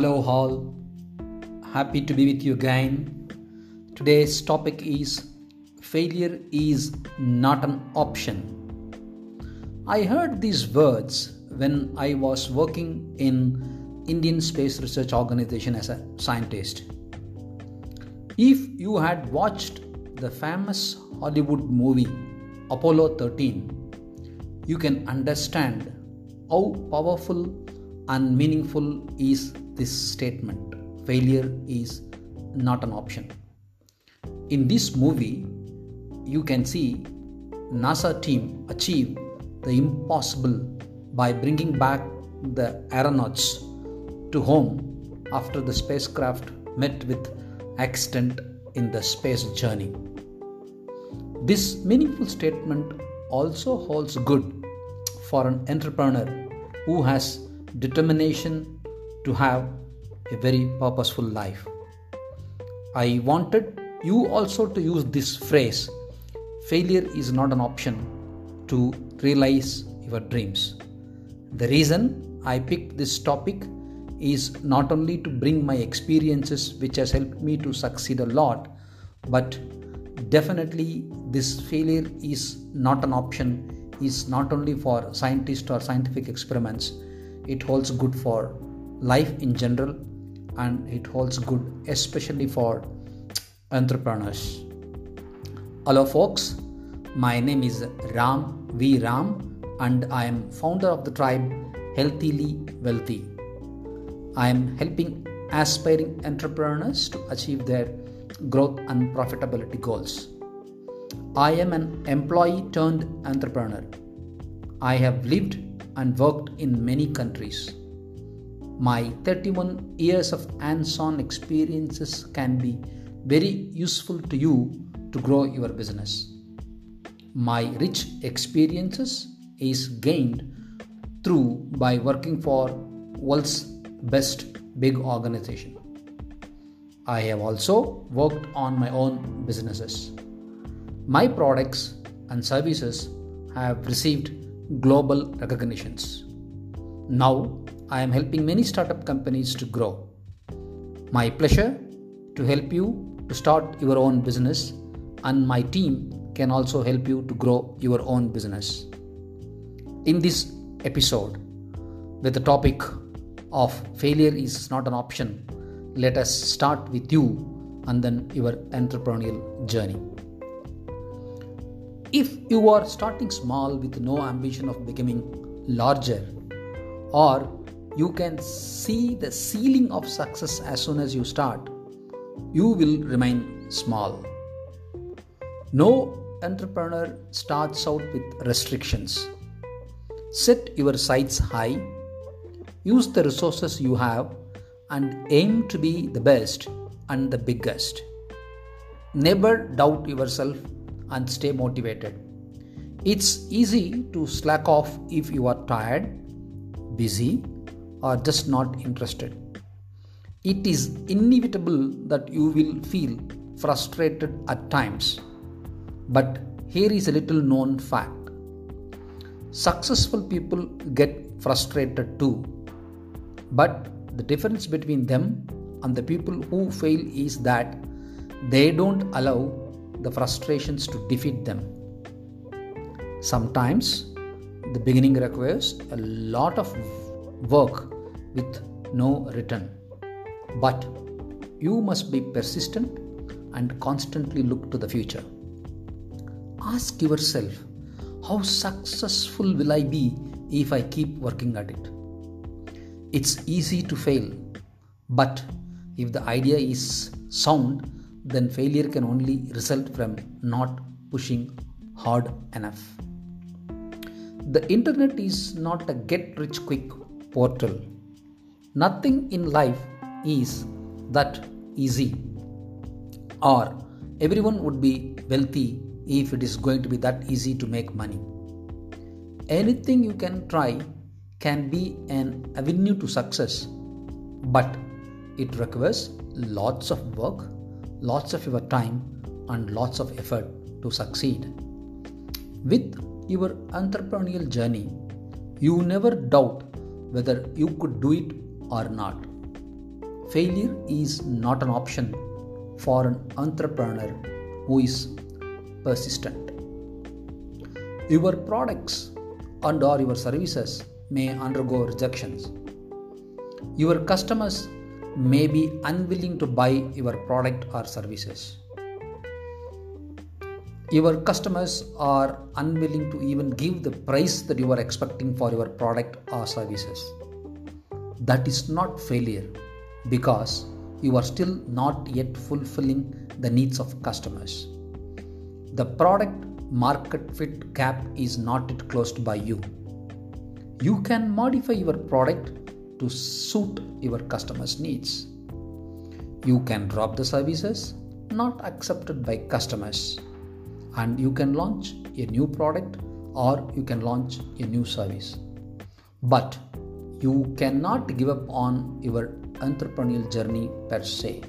Hello, all. Happy to be with you again. Today's topic is failure is not an option. I heard these words when I was working in Indian Space Research Organization as a scientist. If you had watched the famous Hollywood movie Apollo 13, you can understand how powerful and meaningful is this statement failure is not an option. In this movie, you can see NASA team achieve the impossible by bringing back the aeronauts to home after the spacecraft met with accident in the space journey. This meaningful statement also holds good for an entrepreneur who has determination to have a very purposeful life. I wanted you also to use this phrase failure is not an option to realize your dreams. The reason I picked this topic is not only to bring my experiences, which has helped me to succeed a lot, but definitely this failure is not an option, is not only for scientists or scientific experiments, it holds good for life in general and it holds good especially for entrepreneurs. Hello, folks. My name is Ram V. Ram, and I am founder of the tribe Healthily Wealthy. I am helping aspiring entrepreneurs to achieve their growth and profitability goals. I am an employee turned entrepreneur. I have lived and worked in many countries. My 31 years of hands on experiences can be very useful to you to grow your business. My rich experiences is gained through by working for world's best big organization. I have also worked on my own businesses. My products and services have received global recognitions. Now, I am helping many startup companies to grow. My pleasure to help you to start your own business, and my team can also help you to grow your own business. In this episode, with the topic of failure is not an option, let us start with you and then your entrepreneurial journey. If you are starting small with no ambition of becoming larger, or you can see the ceiling of success as soon as you start, you will remain small. No entrepreneur starts out with restrictions. Set your sights high, use the resources you have, and aim to be the best and the biggest. Never doubt yourself and stay motivated. It's easy to slack off if you are tired, busy, or just not interested. It is inevitable that you will feel frustrated at times. But here is a little known fact successful people get frustrated too. But the difference between them and the people who fail is that they don't allow the frustrations to defeat them. Sometimes the beginning requires a lot of work with no return, but you must be persistent and constantly look to the future. Ask yourself, how successful will I be if I keep working at it? It's easy to fail, but if the idea is sound, then failure can only result from not pushing hard enough. The internet is not a get rich quick portal. Nothing in life is that easy, or everyone would be wealthy if it is going to be that easy to make money. Anything you can try can be an avenue to success, but it requires lots of work lots of your time and lots of effort to succeed. With your entrepreneurial journey, you never doubt whether you could do it or not. failure is not an option for an entrepreneur who is persistent. Your products and or your services may undergo rejections. Your customers may be unwilling to buy your product or services. Your customers are unwilling to even give the price that you are expecting for your product or services. That is not failure because you are still not yet fulfilling the needs of customers. The product market fit gap is not yet closed by you. You can modify your product to suit your customers' needs. You can drop the services not accepted by customers and you can launch a new product or you can launch a new service. But you cannot give up on your entrepreneurial journey per se.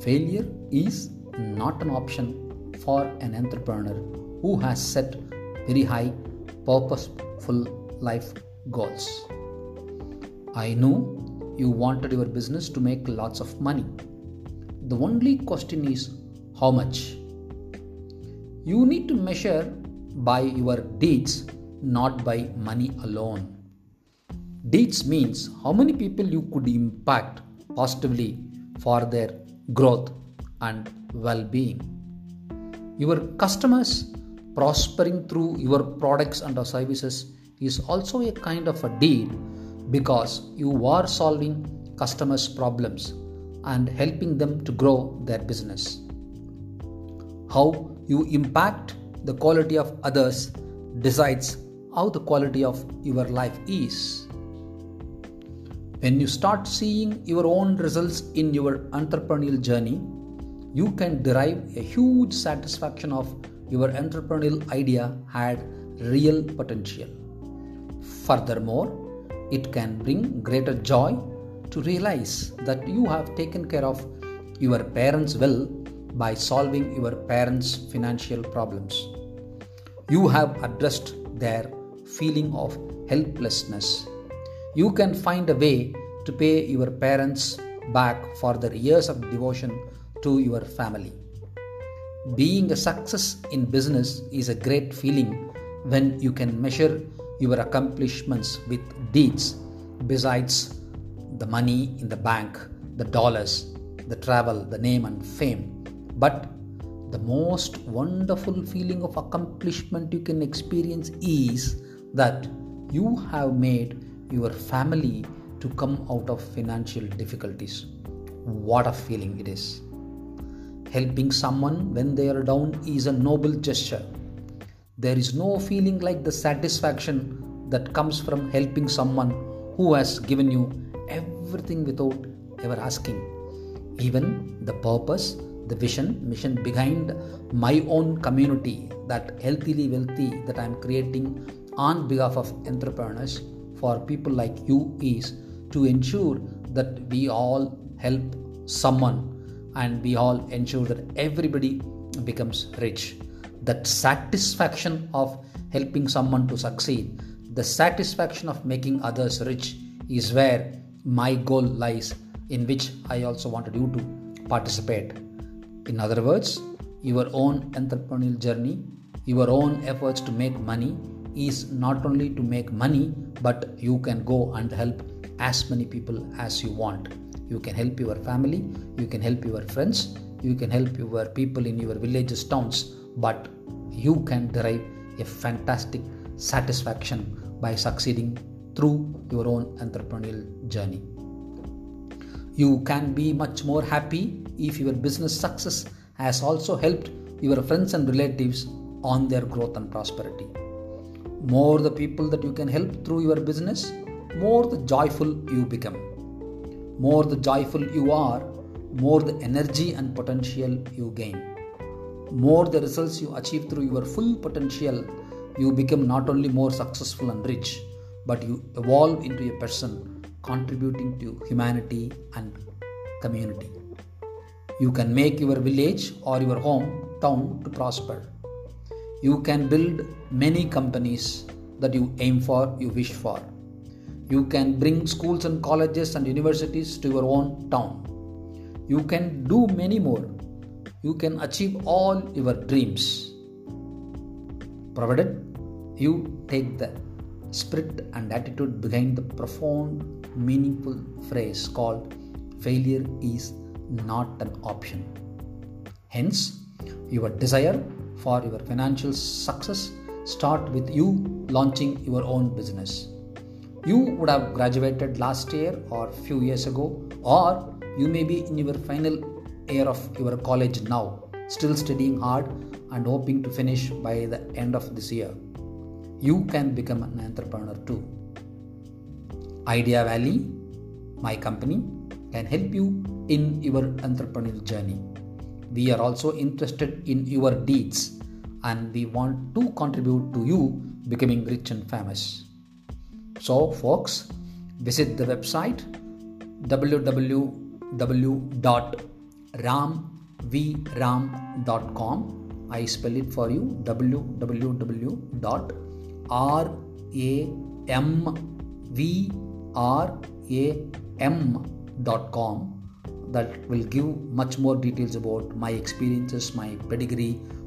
Failure is not an option for an entrepreneur who has set very high, purposeful life goals. I know you wanted your business to make lots of money. The only question is how much? You need to measure by your deeds, not by money alone. Deeds means how many people you could impact positively for their growth and well being. Your customers prospering through your products and services is also a kind of a deed because you are solving customers' problems and helping them to grow their business. How you impact the quality of others decides how the quality of your life is. When you start seeing your own results in your entrepreneurial journey, you can derive a huge satisfaction of your entrepreneurial idea had real potential. Furthermore, it can bring greater joy to realize that you have taken care of your parents well by solving your parents' financial problems. You have addressed their feeling of helplessness. You can find a way to pay your parents back for their years of devotion to your family. Being a success in business is a great feeling when you can measure your accomplishments with deeds besides the money in the bank, the dollars, the travel, the name, and fame. But the most wonderful feeling of accomplishment you can experience is that you have made your family to come out of financial difficulties. What a feeling it is! Helping someone when they are down is a noble gesture there is no feeling like the satisfaction that comes from helping someone who has given you everything without ever asking. Even the purpose, the vision, mission behind my own community, that healthily wealthy that I am creating on behalf of entrepreneurs for people like you is to ensure that we all help someone and we all ensure that everybody becomes rich that satisfaction of helping someone to succeed, the satisfaction of making others rich is where my goal lies, in which I also wanted you to participate. In other words, your own entrepreneurial journey, your own efforts to make money is not only to make money, but you can go and help as many people as you want. You can help your family, you can help your friends, you can help your people in your villages, towns, but you can derive a fantastic satisfaction by succeeding through your own entrepreneurial journey. You can be much more happy if your business success has also helped your friends and relatives on their growth and prosperity. More the people that you can help through your business, more the joyful you become. More the joyful you are, more the energy and potential you gain more the results you achieve through your full potential, you become not only more successful and rich, but you evolve into a person contributing to humanity and community. You can make your village or your home town to prosper. You can build many companies that you aim for, you wish for. You can bring schools and colleges and universities to your own town. You can do many more. You can achieve all your dreams. Provided you take the spirit and attitude behind the profound, meaningful phrase called failure is not an option. Hence, your desire for your financial success start with you launching your own business. You would have graduated last year or few years ago or you may be in your final year of your college now, still studying hard and hoping to finish by the end of this year. You can become an entrepreneur too. Idea Valley, my company, can help you in your entrepreneurial journey. We are also interested in your deeds and we want to contribute to you becoming rich and famous. So, folks, visit the website www.ramvram.com. I spell it for you www.ramvram.com that will give much more details about my experiences, my pedigree,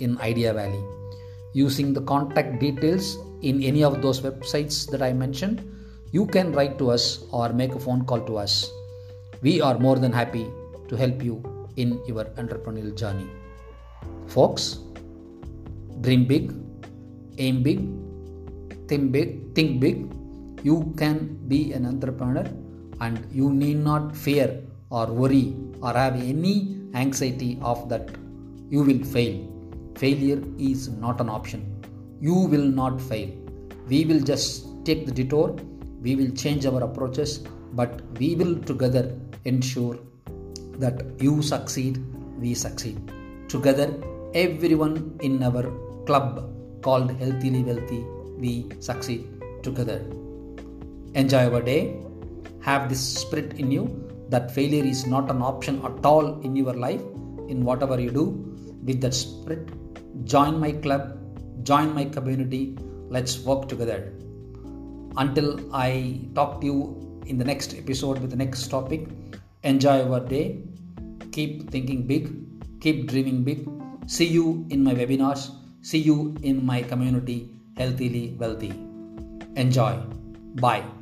in Idea Valley. Using the contact details in any of those websites that I mentioned, you can write to us or make a phone call to us. We are more than happy to help you in your entrepreneurial journey. Folks, dream big, aim big, think big, think big. You can be an entrepreneur and you need not fear or worry or have any anxiety of that you will fail. Failure is not an option. You will not fail. We will just take the detour, we will change our approaches, but we will together ensure that you succeed, we succeed. Together, everyone in our club called Healthily Wealthy, we succeed together. Enjoy our day. Have this spirit in you that failure is not an option at all in your life in whatever you do with that spirit join my club join my community let's work together. Until i talk to you in the next episode with the next topic enjoy your day. Keep thinking big keep dreaming big. See you in my webinars see you in my community healthily wealthy. Enjoy. Bye